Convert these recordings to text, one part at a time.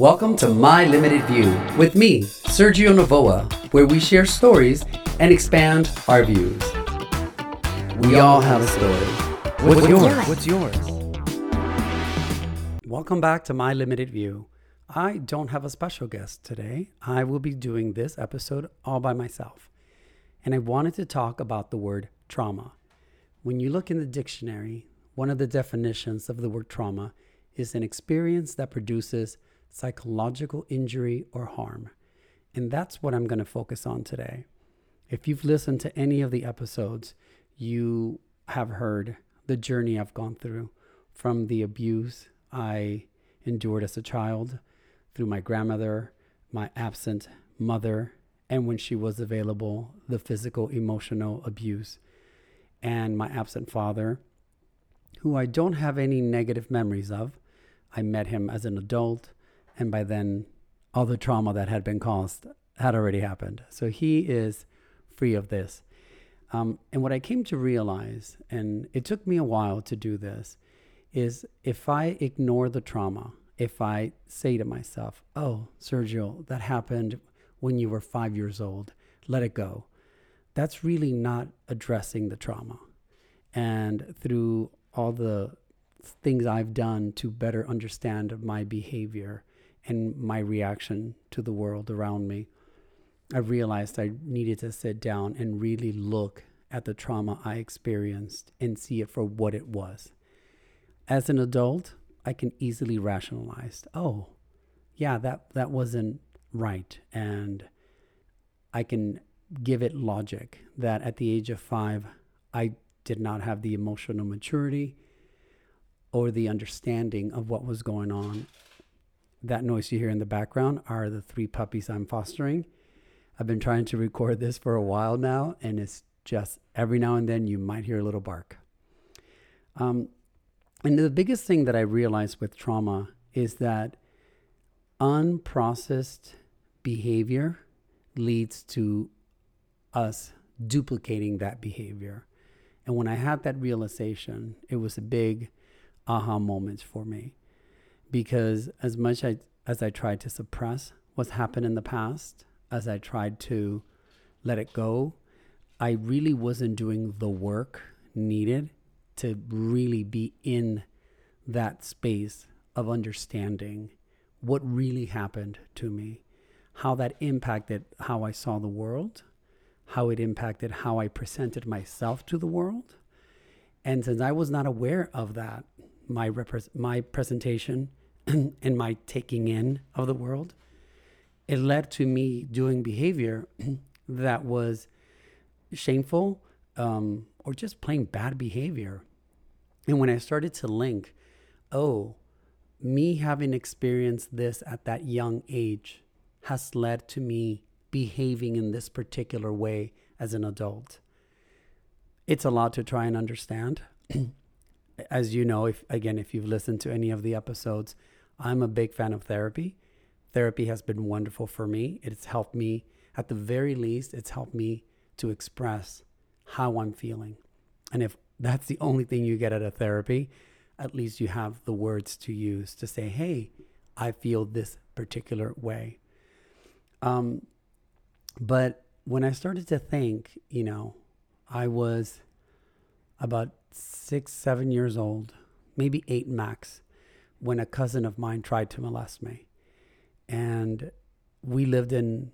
Welcome to My Limited View with me, Sergio Navoa, where we share stories and expand our views. We all have a story. What's yours? What's yours? Welcome back to My Limited View. I don't have a special guest today. I will be doing this episode all by myself. And I wanted to talk about the word trauma. When you look in the dictionary, one of the definitions of the word trauma is an experience that produces psychological injury or harm. And that's what I'm going to focus on today. If you've listened to any of the episodes, you have heard the journey I've gone through from the abuse I endured as a child, through my grandmother, my absent mother, and when she was available, the physical, emotional abuse, and my absent father, who I don't have any negative memories of. I met him as an adult, and by then, all the trauma that had been caused had already happened. So he is free of this. Um, and what I came to realize, and it took me a while to do this, is if I ignore the trauma, if I say to myself, oh, Sergio, that happened when you were five years old, let it go, that's really not addressing the trauma. And through all the things I've done to better understand my behavior and my reaction to the world around me, I realized I needed to sit down and really look at the trauma I experienced and see it for what it was. As an adult, I can easily rationalize, oh, yeah, that, that wasn't right. And I can give it logic that at the age of five, I did not have the emotional maturity or the understanding of what was going on. That noise you hear in the background are the three puppies I'm fostering. I've been trying to record this for a while now, and it's just every now and then you might hear a little bark. Um, and the biggest thing that I realized with trauma is that unprocessed behavior leads to us duplicating that behavior. And when I had that realization, it was a big aha moment for me because as much I, as I tried to suppress what's happened in the past, as I tried to let it go, I really wasn't doing the work needed to really be in that space of understanding what really happened to me, how that impacted how I saw the world, how it impacted how I presented myself to the world. And since I was not aware of that, my repre- my presentation and my taking in of the world, it led to me doing behavior that was shameful um, or just plain bad behavior. And when I started to link, oh, me having experienced this at that young age has led to me behaving in this particular way as an adult. It's a lot to try and understand. as you know, if again, if you've listened to any of the episodes, I'm a big fan of therapy. Therapy has been wonderful for me. It's helped me, at the very least, it's helped me to express how I'm feeling. And if that's the only thing you get out of therapy, at least you have the words to use to say, hey, I feel this particular way. Um, but when I started to think, you know, I was about six, seven years old, maybe eight max, when a cousin of mine tried to molest me. And we lived in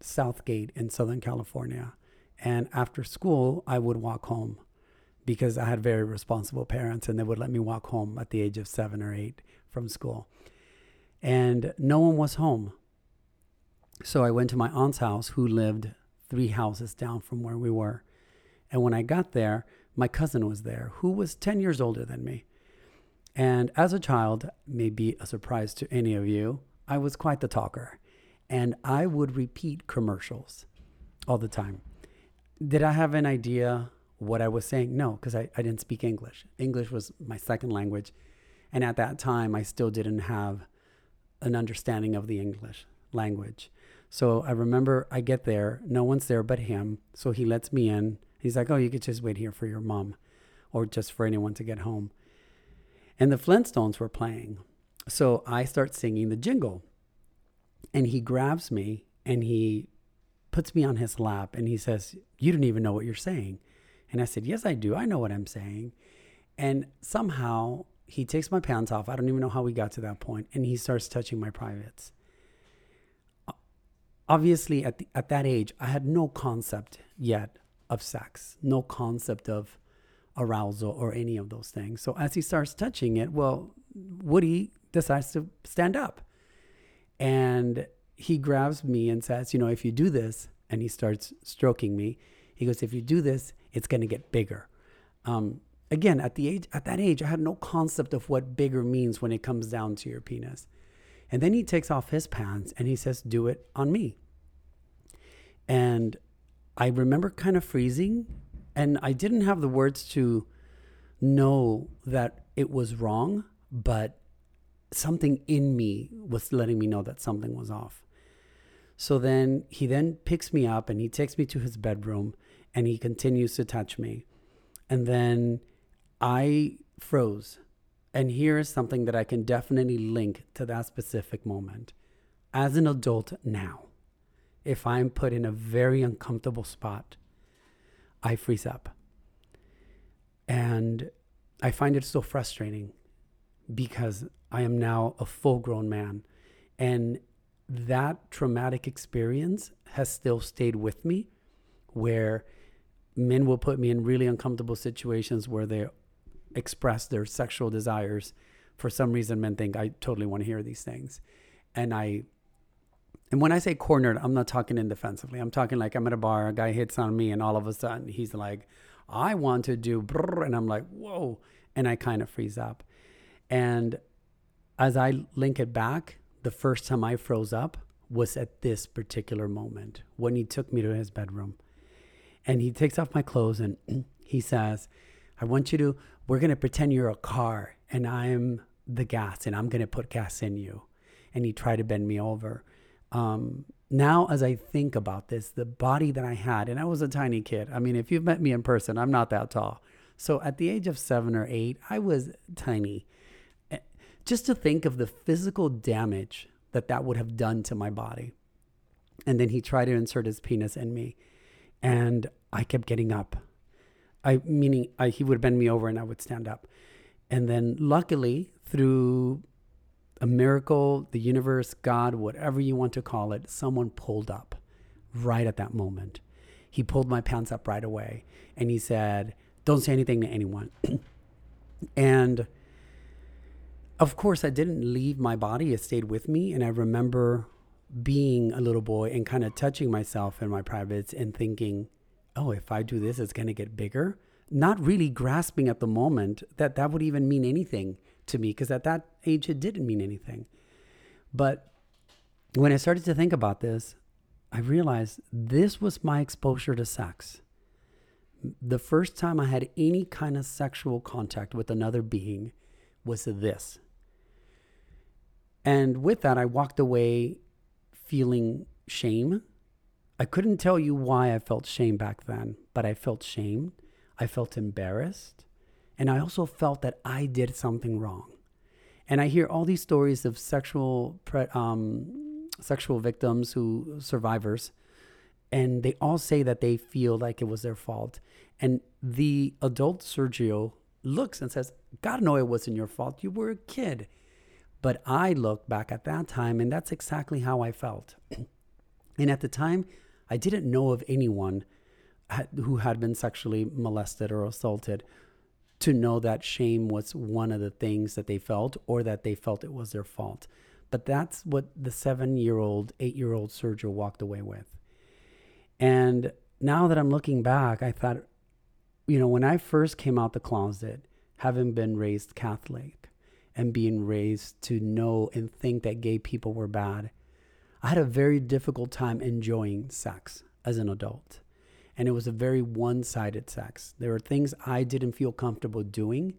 South Gate in Southern California. And after school, I would walk home because I had very responsible parents and they would let me walk home at the age of seven or eight from school. And no one was home. So I went to my aunt's house, who lived three houses down from where we were. And when I got there, my cousin was there, who was 10 years older than me. And as a child, maybe a surprise to any of you, I was quite the talker. And I would repeat commercials all the time. Did I have an idea what I was saying? No, because I, I didn't speak English. English was my second language. And at that time, I still didn't have an understanding of the English language. So I remember I get there, no one's there but him. So he lets me in. He's like, oh, you could just wait here for your mom or just for anyone to get home. And the Flintstones were playing. So I start singing the jingle. And he grabs me and he puts me on his lap and he says, You don't even know what you're saying. And I said, Yes, I do. I know what I'm saying. And somehow he takes my pants off. I don't even know how we got to that point, and he starts touching my privates. Obviously, at the, at that age, I had no concept yet of sex, no concept of arousal or any of those things. So as he starts touching it, well, Woody decides to stand up, and he grabs me and says, "You know, if you do this," and he starts stroking me. He goes, "If you do this, it's going to get bigger." Um, again, at the age at that age, I had no concept of what bigger means when it comes down to your penis. And then he takes off his pants and he says, "Do it on me." And I remember kind of freezing, and I didn't have the words to know that it was wrong, but something in me was letting me know that something was off. So then he then picks me up and he takes me to his bedroom and he continues to touch me. And then I froze. And here is something that I can definitely link to that specific moment. As an adult now, if I'm put in a very uncomfortable spot, I freeze up. And I find it so frustrating because I am now a full grown man. And that traumatic experience has still stayed with me, where men will put me in really uncomfortable situations where they express their sexual desires. For some reason, men think I totally want to hear these things. And I, and when I say cornered, I'm not talking indefensively. I'm talking like I'm at a bar, a guy hits on me, and all of a sudden he's like, I want to do, and I'm like, whoa. And I kind of freeze up. And as I link it back, the first time I froze up was at this particular moment when he took me to his bedroom. And he takes off my clothes and he says, I want you to, we're going to pretend you're a car and I'm the gas and I'm going to put gas in you. And he tried to bend me over. Um, now, as I think about this, the body that I had, and I was a tiny kid. I mean, if you've met me in person, I'm not that tall. So at the age of seven or eight, I was tiny just to think of the physical damage that that would have done to my body. And then he tried to insert his penis in me, and I kept getting up. I meaning I, he would bend me over and I would stand up. And then luckily through a miracle, the universe, God, whatever you want to call it, someone pulled up right at that moment. He pulled my pants up right away and he said, Don't say anything to anyone. and of course, I didn't leave my body, it stayed with me. And I remember being a little boy and kind of touching myself in my privates and thinking, oh, if I do this, it's going to get bigger. Not really grasping at the moment that that would even mean anything to me, because at that age, it didn't mean anything. But when I started to think about this, I realized this was my exposure to sex. The first time I had any kind of sexual contact with another being was this. And with that, I walked away feeling shame. I couldn't tell you why I felt shame back then, but I felt shame. I felt embarrassed. And I also felt that I did something wrong. And I hear all these stories of sexual um, sexual victims who survivors, and they all say that they feel like it was their fault. And the adult Sergio looks and says, "God, no, it wasn't your fault. You were a kid." But I look back at that time, and that's exactly how I felt. and at the time, I didn't know of anyone who had been sexually molested or assaulted to know that shame was one of the things that they felt or that they felt it was their fault. But that's what the seven year old, eight year old Sergio walked away with. And now that I'm looking back, I thought, you know, when I first came out the closet, having been raised Catholic, and being raised to know and think that gay people were bad, I had a very difficult time enjoying sex as an adult. And it was a very one sided sex. There were things I didn't feel comfortable doing.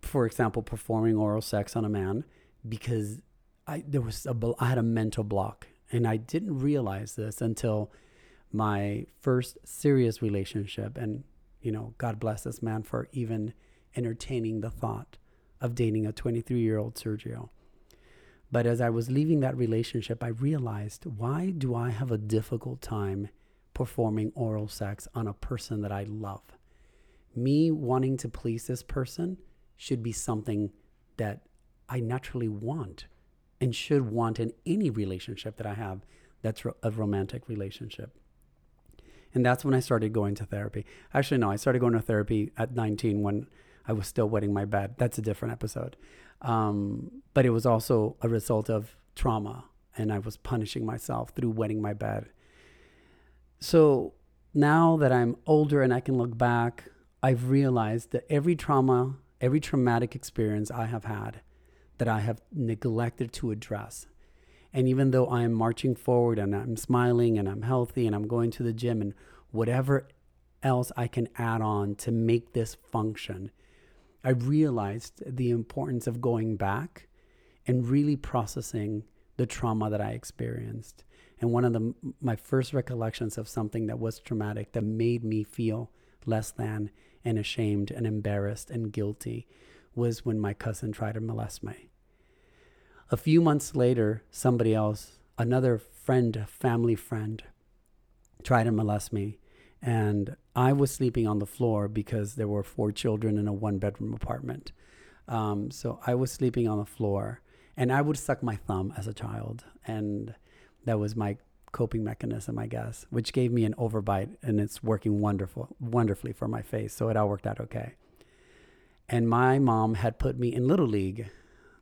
For example, performing oral sex on a man because I there was a I had a mental block and I didn't realize this until my first serious relationship and you know God bless this man for even entertaining the thought of dating a 23 year old Sergio. But as I was leaving that relationship, I realized why do I have a difficult time performing oral sex on a person that I love? Me wanting to please this person should be something that I naturally want and should want in any relationship that I have that's a romantic relationship. And that's when I started going to therapy. Actually, no, I started going to therapy at 19 when I was still wetting my bed. That's a different episode. Um, but it was also a result of trauma, and I was punishing myself through wetting my bed. So now that I'm older and I can look back, I've realized that every trauma, every traumatic experience I have had that I have neglected to address. And even though I am marching forward and I'm smiling and I'm healthy and I'm going to the gym and whatever else I can add on to make this function, I realized the importance of going back and really processing the trauma that I experienced. And one of the my first recollections of something that was traumatic that made me feel less than and ashamed and embarrassed and guilty was when my cousin tried to molest me. A few months later, somebody else, another friend, a family friend, tried to molest me and I was sleeping on the floor because there were four children in a one bedroom apartment. Um, so I was sleeping on the floor, and I would suck my thumb as a child, and that was my coping mechanism, I guess, which gave me an overbite, and it's working wonderful, wonderfully for my face. So it all worked out okay. And my mom had put me in little league,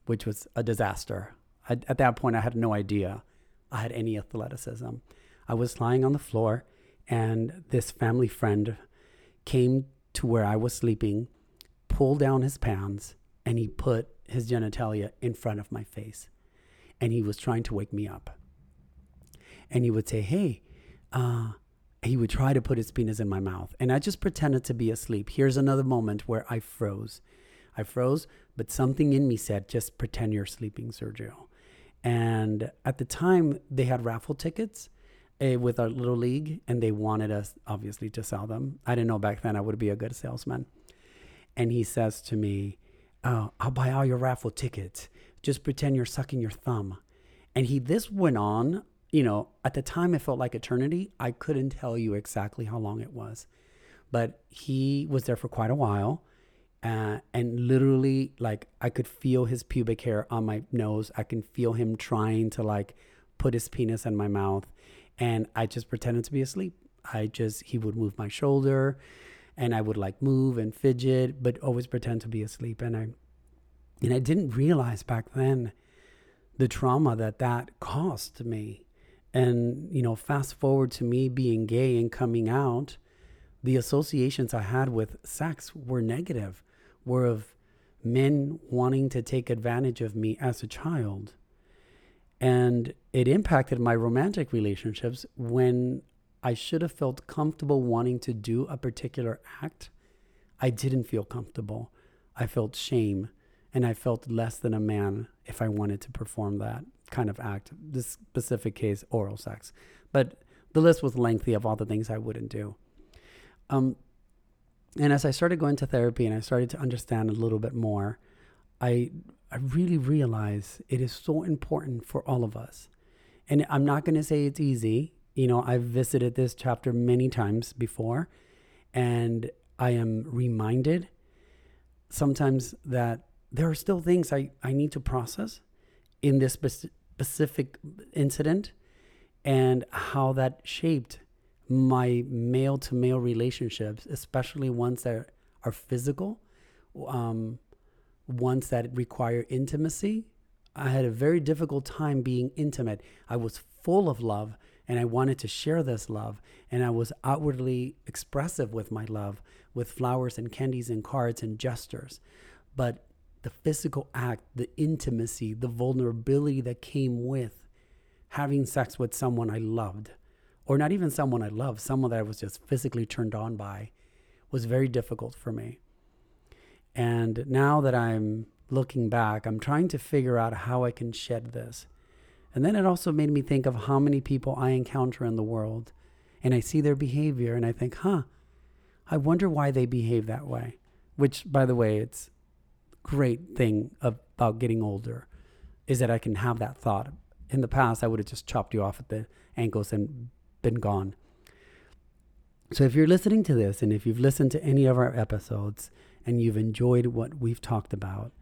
which was a disaster. I, at that point, I had no idea I had any athleticism. I was lying on the floor and this family friend came to where I was sleeping, pulled down his pants, and he put his genitalia in front of my face. And he was trying to wake me up. And he would say, Hey, uh, he would try to put his penis in my mouth. And I just pretended to be asleep. Here's another moment where I froze. I froze, but something in me said, Just pretend you're sleeping, Sergio. And at the time, they had raffle tickets uh, with our little league, and they wanted us obviously to sell them. I didn't know back then I would be a good salesman. And he says to me, oh, "I'll buy all your raffle tickets. Just pretend you're sucking your thumb." And he this went on. You know, at the time it felt like eternity. I couldn't tell you exactly how long it was, but he was there for quite a while. Uh, and literally, like, I could feel his pubic hair on my nose. I can feel him trying to like put his penis in my mouth and I just pretended to be asleep. I just he would move my shoulder, and I would like move and fidget, but always pretend to be asleep. And I and I didn't realize back then the trauma that that caused me. And you know, fast forward to me being gay and coming out, the associations I had with sex were negative, were of men wanting to take advantage of me as a child. And it impacted my romantic relationships when I should have felt comfortable wanting to do a particular act. I didn't feel comfortable. I felt shame and I felt less than a man if I wanted to perform that kind of act. This specific case, oral sex. But the list was lengthy of all the things I wouldn't do. Um, and as I started going to therapy and I started to understand a little bit more, I I really realize it is so important for all of us. And I'm not going to say it's easy. You know, I've visited this chapter many times before, and I am reminded sometimes that there are still things I, I need to process in this specific incident and how that shaped my male to male relationships, especially ones that are physical. Um, ones that require intimacy. I had a very difficult time being intimate. I was full of love and I wanted to share this love. And I was outwardly expressive with my love, with flowers and candies and cards and gestures. But the physical act, the intimacy, the vulnerability that came with having sex with someone I loved, or not even someone I loved, someone that I was just physically turned on by, was very difficult for me. And now that I'm looking back, I'm trying to figure out how I can shed this. And then it also made me think of how many people I encounter in the world. And I see their behavior and I think, huh, I wonder why they behave that way. Which, by the way, it's great thing about getting older is that I can have that thought. In the past, I would have just chopped you off at the ankles and been gone. So if you're listening to this and if you've listened to any of our episodes and you've enjoyed what we've talked about,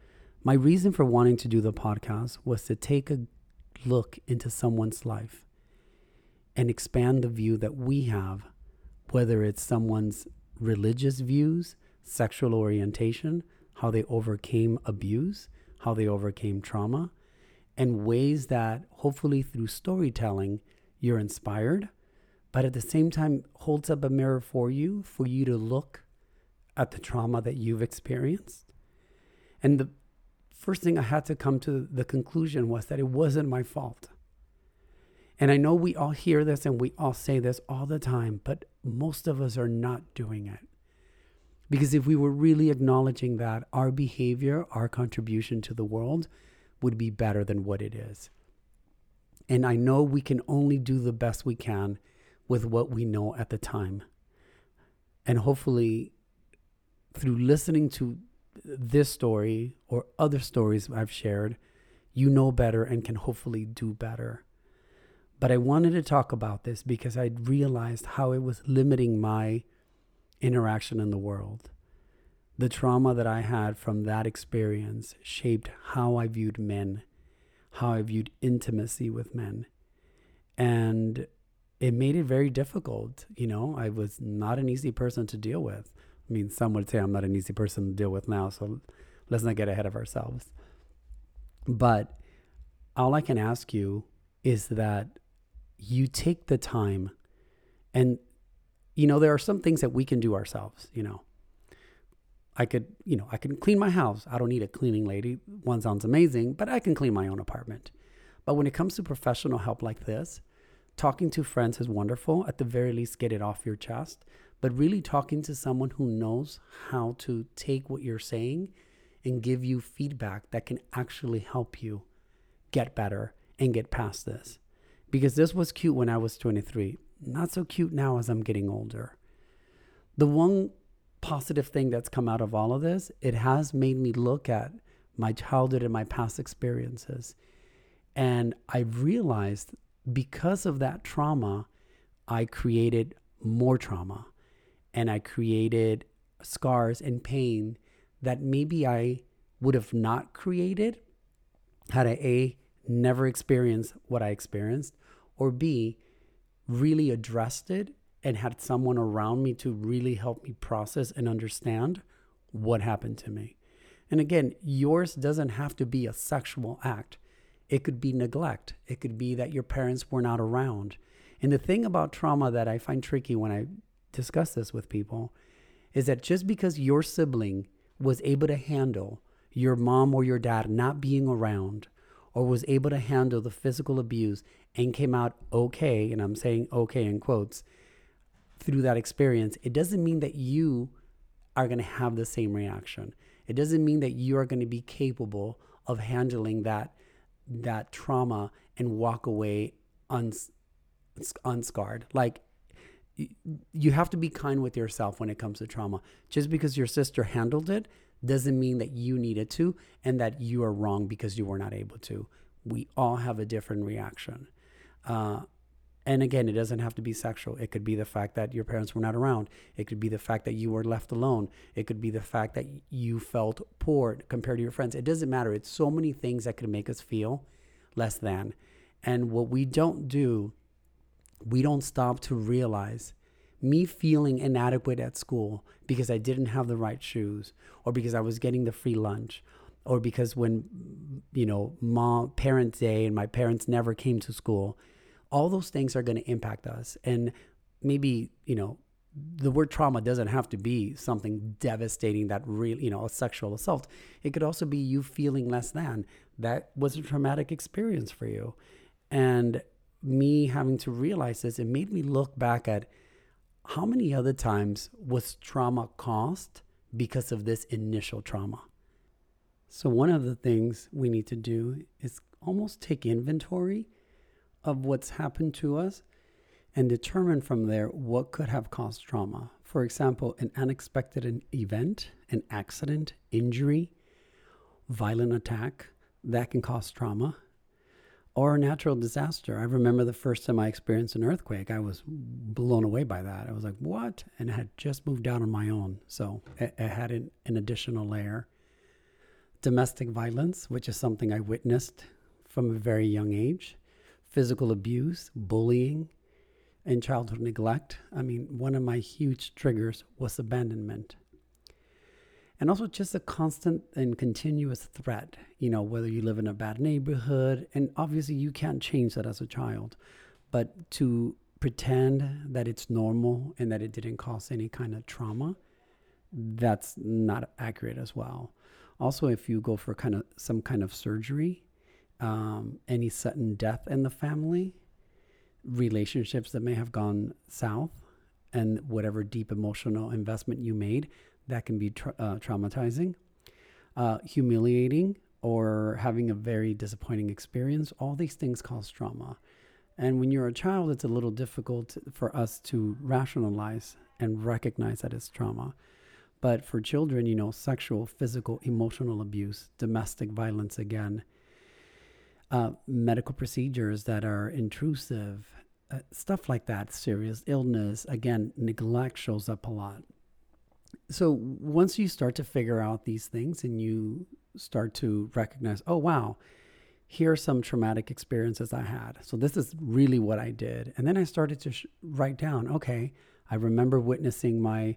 my reason for wanting to do the podcast was to take a look into someone's life and expand the view that we have, whether it's someone's religious views, sexual orientation, how they overcame abuse, how they overcame trauma, and ways that hopefully through storytelling you're inspired, but at the same time holds up a mirror for you for you to look at the trauma that you've experienced. And the first thing I had to come to the conclusion was that it wasn't my fault. And I know we all hear this and we all say this all the time, but most of us are not doing it. Because if we were really acknowledging that, our behavior, our contribution to the world would be better than what it is. And I know we can only do the best we can with what we know at the time. And hopefully, through listening to this story or other stories I've shared, you know better and can hopefully do better. But I wanted to talk about this because I realized how it was limiting my interaction in the world. The trauma that I had from that experience shaped how I viewed men, how I viewed intimacy with men. And it made it very difficult. You know, I was not an easy person to deal with. I mean, some would say I'm not an easy person to deal with now, so let's not get ahead of ourselves. But all I can ask you is that you take the time and you know there are some things that we can do ourselves you know. I could you know i can clean my house. I don't need a cleaning lady. One sounds amazing but i can clean my own apartment. But when it comes to professional help like this talking to friends is wonderful. At the very least get it off your chest. But really talking to someone who knows how to take what you're saying and give you feedback that can actually help you get better and get past this. Because this was cute when I was 23. Not so cute now as I'm getting older. The one positive thing that's come out of all of this, it has made me look at my childhood and my past experiences. And I've realized because of that trauma, I created more trauma and I created scars and pain that maybe I would have not created had I A, never experienced what I experienced, or B, really addressed it and had someone around me to really help me process and understand what happened to me. And again, yours doesn't have to be a sexual act. It could be neglect. It could be that your parents were not around. And the thing about trauma that I find tricky when I discuss this with people is that just because your sibling was able to handle your mom or your dad not being around or was able to handle the physical abuse and came out okay, and I'm saying okay in quotes, through that experience, it doesn't mean that you are going to have the same reaction. It doesn't mean that you are going to be capable of handling that that trauma and walk away uns, unscarred. Like you have to be kind with yourself when it comes to trauma. Just because your sister handled it doesn't mean that you needed to and that you are wrong because you were not able to. We all have a different reaction. Uh, and again, it doesn't have to be sexual. It could be the fact that your parents were not around. It could be the fact that you were left alone. It could be the fact that you felt poor compared to your friends. It doesn't matter. It's so many things that could make us feel less than. And what we don't do, we don't stop to realize me feeling inadequate at school because I didn't have the right shoes or because I was getting the free lunch or because when you know mom parents day and my parents never came to school all those things are going to impact us. And maybe you know the word trauma doesn't have to be something devastating that really you know a sexual assault. It could also be you feeling less than. That was a traumatic experience for you. And me having to realize this it made me look back at how many other times was trauma caused because of this initial trauma? So, one of the things we need to do is almost take inventory of what's happened to us and determine from there what could have caused trauma. For example, an unexpected event, an accident, injury, violent attack. that can cause trauma or a natural disaster. I remember the first time I experienced an earthquake, I was blown away by that. I was like, what? And I had just moved out on my own. So it, it had an, an additional layer. Domestic violence, which is something I witnessed from a very young age, physical abuse, bullying, and childhood neglect. I mean, one of my huge triggers was abandonment and also just a constant and continuous threat you know whether you live in a bad neighborhood and obviously you can't change that as a child. But to pretend that it's normal and that it didn't cause any kind of trauma that's not accurate as well. Also if you go for kind of some kind of surgery um, any sudden death in the family relationships that may have gone south and whatever deep emotional investment you made that can be tra- uh, traumatizing, uh, humiliating, or having a very disappointing experience. All these things cause trauma. And when you're a child, it's a little difficult for us to rationalize and recognize that it's trauma. But for children, you know, sexual, physical, emotional abuse, domestic violence again, uh, medical procedures that are intrusive, uh, stuff like that, serious illness, again, neglect shows up a lot so once you start to figure out these things and you start to recognize, oh, wow, here are some traumatic experiences I had. So this is really what I did. And then I started to sh- write down, okay, I remember witnessing my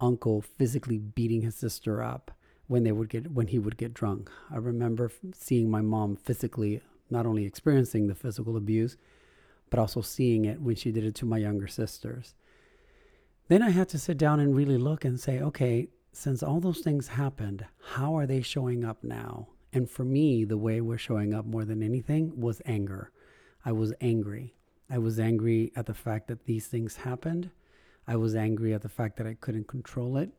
uncle physically beating his sister up when they would get when he would get drunk. I remember seeing my mom physically not only experiencing the physical abuse, but also seeing it when she did it to my younger sisters. Then I had to sit down and really look and say, okay, since all those things happened, how are they showing up now? And for me, the way we're showing up more than anything was anger. I was angry. I was angry at the fact that these things happened. I was angry at the fact that I couldn't control it.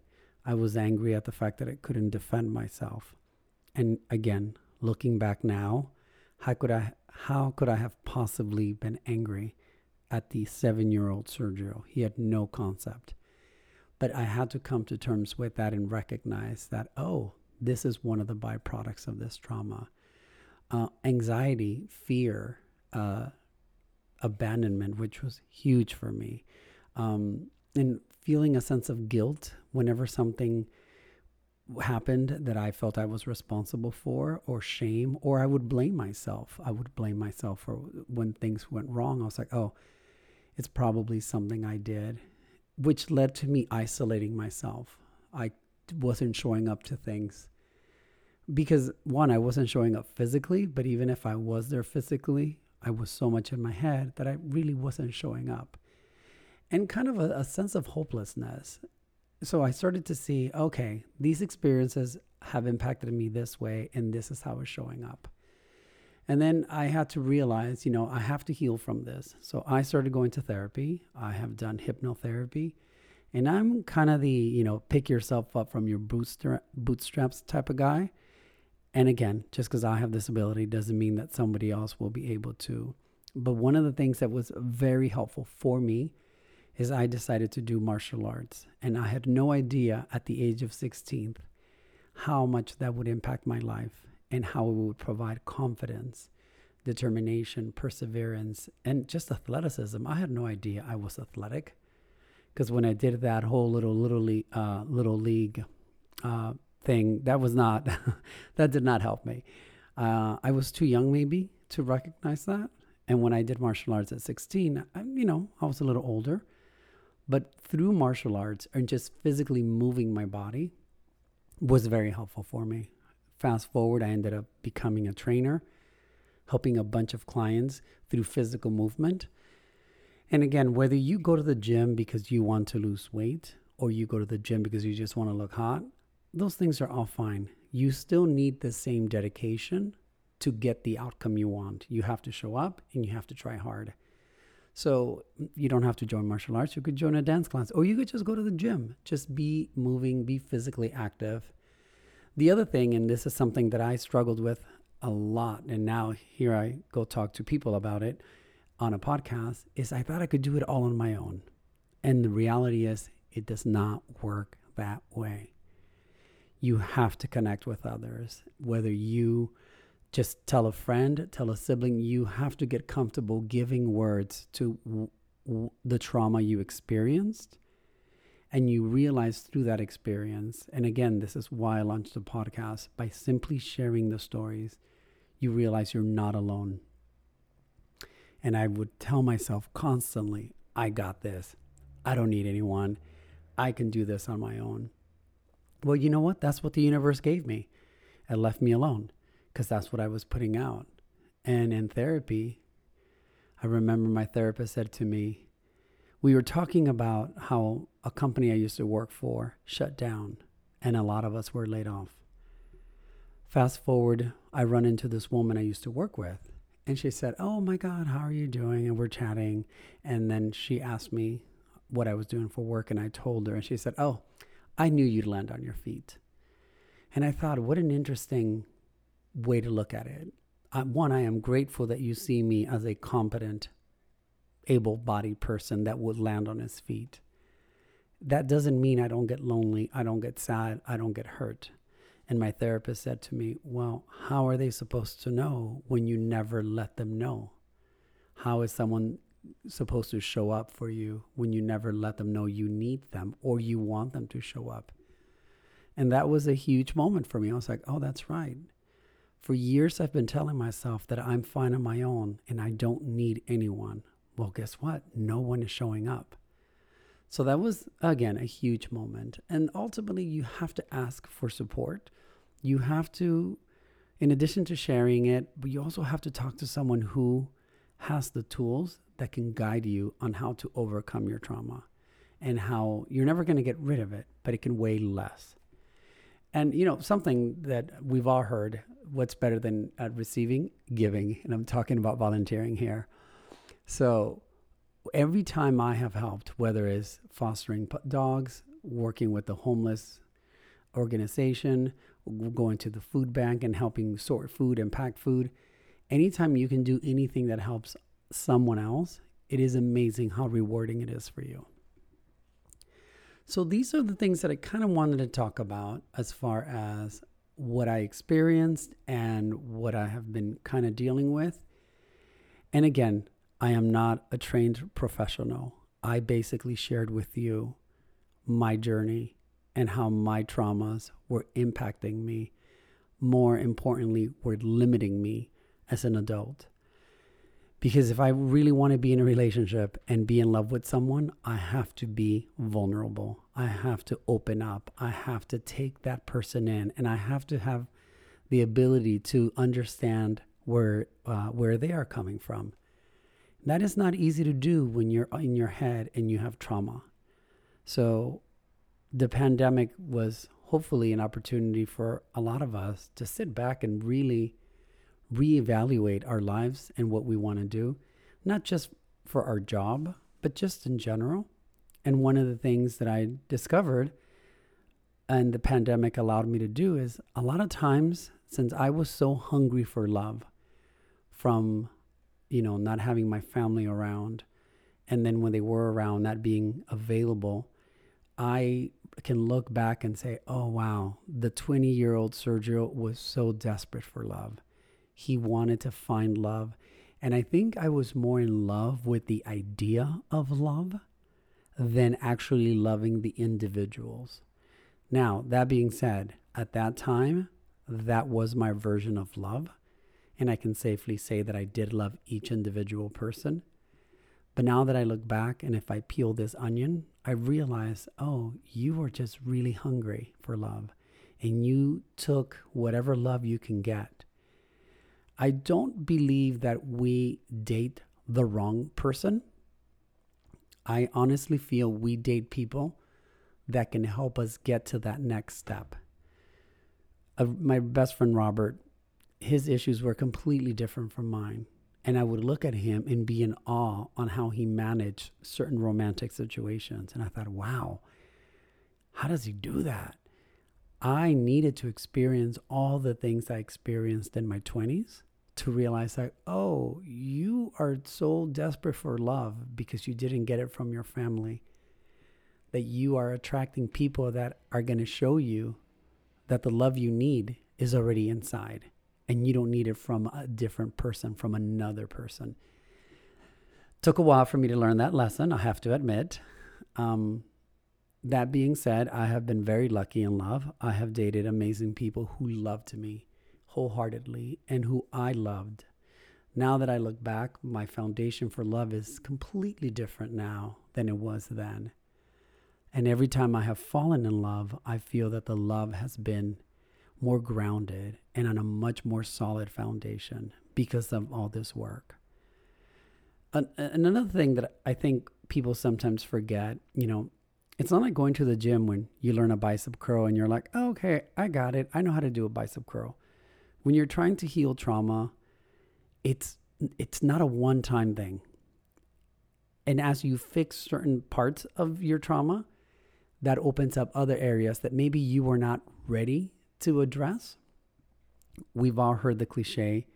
I was angry at the fact that I couldn't defend myself. And again, looking back now, how could I how could I have possibly been angry? At the seven year old Sergio. He had no concept. But I had to come to terms with that and recognize that, oh, this is one of the byproducts of this trauma. Uh, anxiety, fear, uh, abandonment, which was huge for me, um, and feeling a sense of guilt whenever something happened that I felt I was responsible for, or shame, or I would blame myself. I would blame myself for when things went wrong. I was like, oh, it's probably something I did, which led to me isolating myself. I wasn't showing up to things because one, I wasn't showing up physically, but even if I was there physically, I was so much in my head that I really wasn't showing up. And kind of a, a sense of hopelessness. So I started to see okay, these experiences have impacted me this way, and this is how it's showing up. And then I had to realize, you know, I have to heal from this. So I started going to therapy. I have done hypnotherapy. And I'm kind of the, you know, pick yourself up from your bootstra- bootstraps type of guy. And again, just because I have this ability doesn't mean that somebody else will be able to. But one of the things that was very helpful for me is I decided to do martial arts. And I had no idea at the age of 16 how much that would impact my life and how it would provide confidence, determination, perseverance, and just athleticism. I had no idea I was athletic because when I did that whole little little league, uh, little league uh, thing, that was not that did not help me. Uh, I was too young maybe to recognize that. And when I did martial arts at 16, I, you know, I was a little older. But through martial arts and just physically moving my body was very helpful for me. Fast forward, I ended up becoming a trainer, helping a bunch of clients through physical movement. And again, whether you go to the gym because you want to lose weight or you go to the gym because you just want to look hot, those things are all fine. You still need the same dedication to get the outcome you want. You have to show up and you have to try hard. So you don't have to join martial arts. You could join a dance class or you could just go to the gym. Just be moving, be physically active. The other thing, and this is something that I struggled with a lot, and now here I go talk to people about it on a podcast, is I thought I could do it all on my own. And the reality is, it does not work that way. You have to connect with others, whether you just tell a friend, tell a sibling. You have to get comfortable giving words to w- w- the trauma you experienced. And you realize through that experience, and again, this is why I launched the podcast by simply sharing the stories, you realize you're not alone. And I would tell myself constantly, I got this. I don't need anyone. I can do this on my own. Well, you know what? That's what the universe gave me. It left me alone because that's what I was putting out. And in therapy, I remember my therapist said to me, we were talking about how a company I used to work for shut down and a lot of us were laid off. Fast forward, I run into this woman I used to work with, and she said, Oh my God, how are you doing? And we're chatting. And then she asked me what I was doing for work, and I told her, and she said, Oh, I knew you'd land on your feet. And I thought, what an interesting way to look at it. One, I am grateful that you see me as a competent, able bodied person that would land on his feet. That doesn't mean I don't get lonely, I don't get sad, I don't get hurt. And my therapist said to me, Well, how are they supposed to know when you never let them know? How is someone supposed to show up for you when you never let them know you need them or you want them to show up? And that was a huge moment for me. I was like, Oh, that's right. For years, I've been telling myself that I'm fine on my own and I don't need anyone. Well, guess what? No one is showing up. So that was, again, a huge moment. And ultimately, you have to ask for support. You have to, in addition to sharing it, but you also have to talk to someone who has the tools that can guide you on how to overcome your trauma and how you're never going to get rid of it, but it can weigh less. And you know something that we've all heard: what's better than uh, receiving, giving. And I'm talking about volunteering here. So every time I have helped, whether it's fostering dogs, working with the homeless organization, going to the food bank and helping sort food and pack food, anytime you can do anything that helps someone else, it is amazing how rewarding it is for you. So these are the things that I kind of wanted to talk about as far as what I experienced and what I have been kind of dealing with. And again, I am not a trained professional. I basically shared with you my journey and how my traumas were impacting me. More importantly, were limiting me as an adult. Because if I really want to be in a relationship and be in love with someone, I have to be vulnerable. I have to open up. I have to take that person in, and I have to have the ability to understand where uh, where they are coming from. That is not easy to do when you're uh, in your head and you have trauma. So, the pandemic was hopefully an opportunity for a lot of us to sit back and really reevaluate our lives and what we want to do, not just for our job, but just in general. And one of the things that I discovered and the pandemic allowed me to do is a lot of times, since I was so hungry for love from, you know, not having my family around, and then when they were around, not being available, I can look back and say, oh, wow, the 20 year old Sergio was so desperate for love he wanted to find love. And I think I was more in love with the idea of love than actually loving the individuals. Now, that being said, at that time, that was my version of love. And I can safely say that I did love each individual person. But now that I look back and if I peel this onion, I realize, oh, you were just really hungry for love. And you took whatever love you can get I don't believe that we date the wrong person. I honestly feel we date people that can help us get to that next step. Uh, my best friend Robert, his issues were completely different from mine. And I would look at him and be in awe on how he managed certain romantic situations. And I thought, wow, how does he do that? I needed to experience all the things I experienced in my 20s to realize that, oh, you are so desperate for love because you didn't get it from your family, that you are attracting people that are going to show you that the love you need is already inside and you don't need it from a different person, from another person. Took a while for me to learn that lesson, I have to admit. Um, that being said, I have been very lucky in love. I have dated amazing people who loved me wholeheartedly and who I loved. Now that I look back, my foundation for love is completely different now than it was then. And every time I have fallen in love, I feel that the love has been more grounded and on a much more solid foundation because of all this work. Another thing that I think people sometimes forget, you know, it's not like going to the gym when you learn a bicep curl and you're like, oh, okay, I got it. I know how to do a bicep curl. When you're trying to heal trauma, it's it's not a one-time thing. And as you fix certain parts of your trauma, that opens up other areas that maybe you were not ready to address. We've all heard the cliche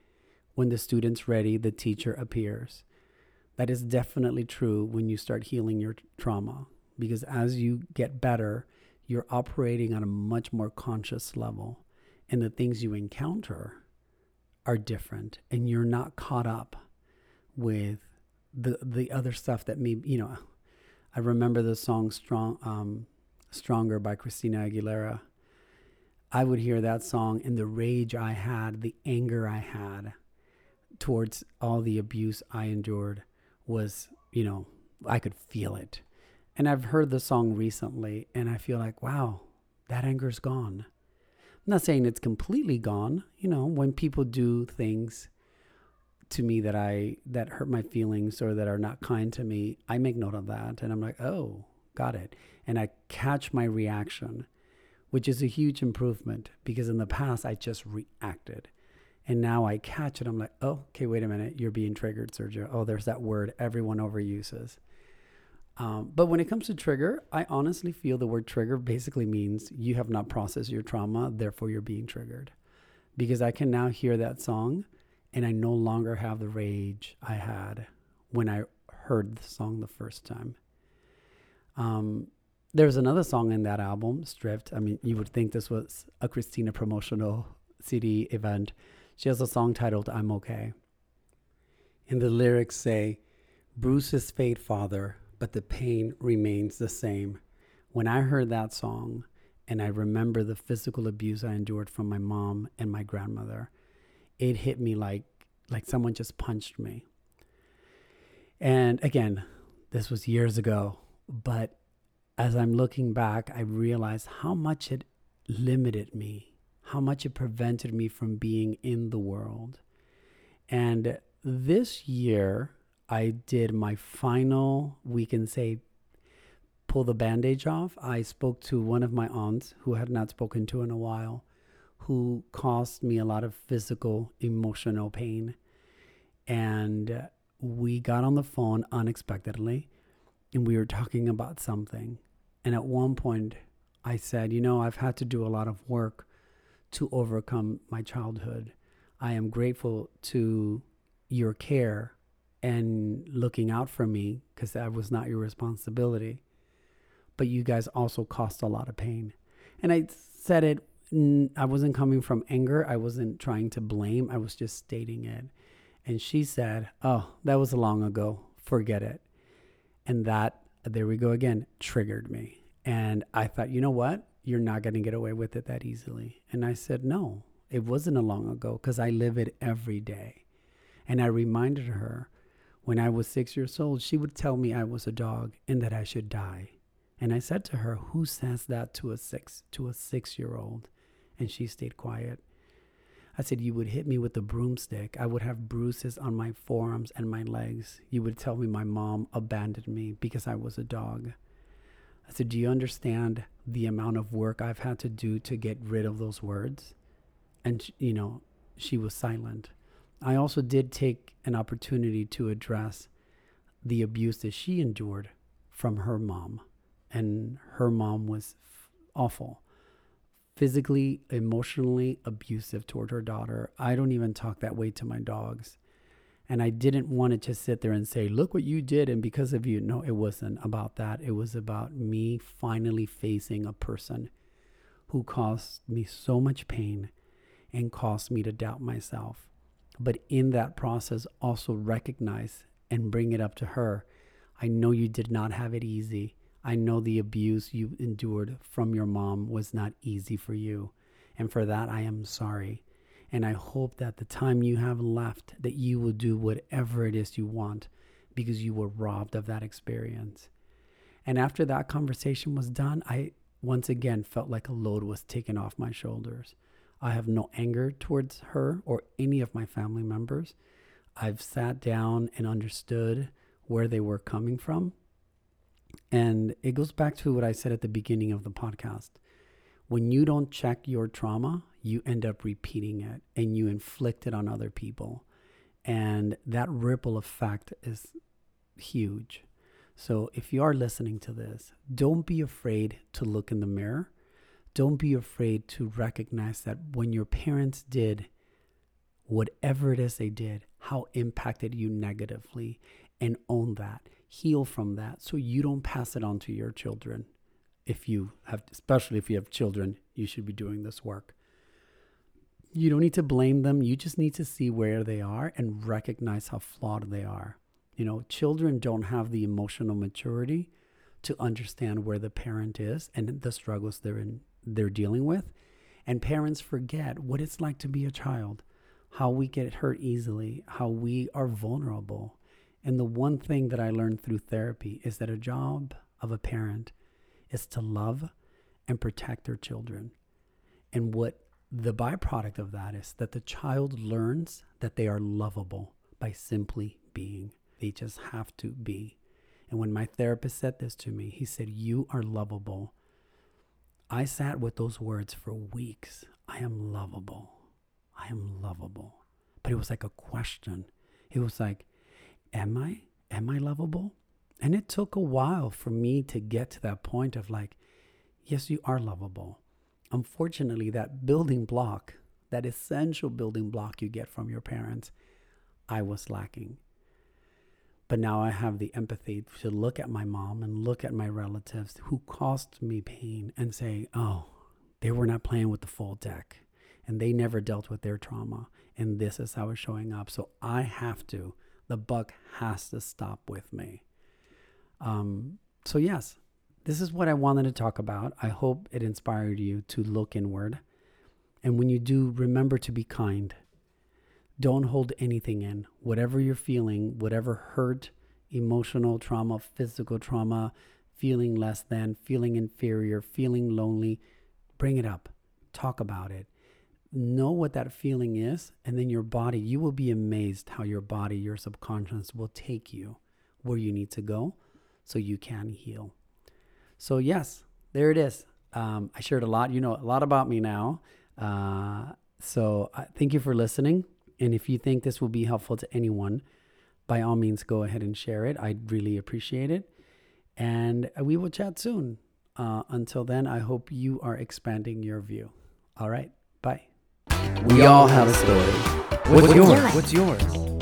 when the student's ready, the teacher appears. That is definitely true when you start healing your trauma because as you get better, you're operating on a much more conscious level, and the things you encounter are different, and you're not caught up with the the other stuff that maybe you know. I remember the song "Strong." Um, Stronger by Christina Aguilera. I would hear that song and the rage I had, the anger I had towards all the abuse I endured was, you know, I could feel it. And I've heard the song recently and I feel like, wow, that anger's gone. I'm not saying it's completely gone. You know, when people do things to me that I that hurt my feelings or that are not kind to me, I make note of that and I'm like, "Oh, got it." and I catch my reaction, which is a huge improvement because in the past I just reacted. And now I catch it. I'm like, oh, okay, wait a minute. You're being triggered, Sergio. Oh, there's that word everyone overuses. Um, but when it comes to trigger, I honestly feel the word trigger basically means you have not processed your trauma, therefore you're being triggered. Because I can now hear that song and I no longer have the rage I had when I heard the song the first time. Um, there's another song in that album, Stripped. I mean, you would think this was a Christina promotional CD event. She has a song titled I'm Okay. And the lyrics say, Bruce Bruce's fate, father, but the pain remains the same. When I heard that song, and I remember the physical abuse I endured from my mom and my grandmother, it hit me like like someone just punched me. And again, this was years ago, but as I'm looking back, I realize how much it limited me, how much it prevented me from being in the world. And this year, I did my final, we can say, pull the bandage off. I spoke to one of my aunts who had not spoken to in a while, who caused me a lot of physical, emotional pain. And we got on the phone unexpectedly and we were talking about something. And at one point, I said, You know, I've had to do a lot of work to overcome my childhood. I am grateful to your care and looking out for me because that was not your responsibility. But you guys also caused a lot of pain. And I said it, I wasn't coming from anger. I wasn't trying to blame. I was just stating it. And she said, Oh, that was long ago. Forget it. And that there we go again, triggered me. And I thought, you know what? You're not going to get away with it that easily. And I said, no, it wasn't a long ago because I live it every day. And I reminded her when I was six years old, she would tell me I was a dog and that I should die. And I said to her, Who says that to a six to a six year old? And she stayed quiet. I said, You would hit me with a broomstick. I would have bruises on my forearms and my legs. You would tell me my mom abandoned me because I was a dog. I said, Do you understand the amount of work I've had to do to get rid of those words? And, you know, she was silent. I also did take an opportunity to address the abuse that she endured from her mom. And her mom was f- awful physically, emotionally abusive toward her daughter. I don't even talk that way to my dogs. And I didn't want it to just sit there and say, look what you did. And because of you, no, it wasn't about that. It was about me finally facing a person who caused me so much pain and caused me to doubt myself. But in that process, also recognize and bring it up to her. I know you did not have it easy. I know the abuse you endured from your mom was not easy for you. And for that, I am sorry. And I hope that the time you have left, that you will do whatever it is you want because you were robbed of that experience. And after that conversation was done, I once again felt like a load was taken off my shoulders. I have no anger towards her or any of my family members. I've sat down and understood where they were coming from. And it goes back to what I said at the beginning of the podcast. When you don't check your trauma, you end up repeating it and you inflict it on other people. And that ripple effect is huge. So if you are listening to this, don't be afraid to look in the mirror. Don't be afraid to recognize that when your parents did whatever it is they did, how impacted you negatively, and own that. Heal from that so you don't pass it on to your children. If you have, especially if you have children, you should be doing this work. You don't need to blame them. You just need to see where they are and recognize how flawed they are. You know, children don't have the emotional maturity to understand where the parent is and the struggles they're in they're dealing with. And parents forget what it's like to be a child, how we get hurt easily, how we are vulnerable. And the one thing that I learned through therapy is that a job of a parent is to love and protect their children. And what the byproduct of that is that the child learns that they are lovable by simply being. They just have to be. And when my therapist said this to me, he said, You are lovable. I sat with those words for weeks. I am lovable. I am lovable. But it was like a question. It was like, Am I? Am I lovable? And it took a while for me to get to that point of like, Yes, you are lovable. Unfortunately, that building block, that essential building block you get from your parents, I was lacking. But now I have the empathy to look at my mom and look at my relatives who caused me pain and say, oh, they were not playing with the full deck and they never dealt with their trauma. And this is how it's showing up. So I have to, the buck has to stop with me. Um, so, yes, this is what I wanted to talk about. I hope it inspired you to look inward. And when you do, remember to be kind don't hold anything in. Whatever you're feeling, whatever hurt, emotional trauma, physical trauma, feeling less than, feeling inferior, feeling lonely, bring it up. Talk about it. Know what that feeling is, and then your body, you will be amazed how your body, your subconscious will take you where you need to go so you can heal. So, yes, there it is. Um, I shared a lot. You know a lot about me now. Uh, so, uh, thank you for listening. And if you think this will be helpful to anyone, by all means, go ahead and share it. I'd really appreciate it. And we will chat soon. Uh, until then, I hope you are expanding your view. All right. Bye. We all have a story. What's yours? What's yours?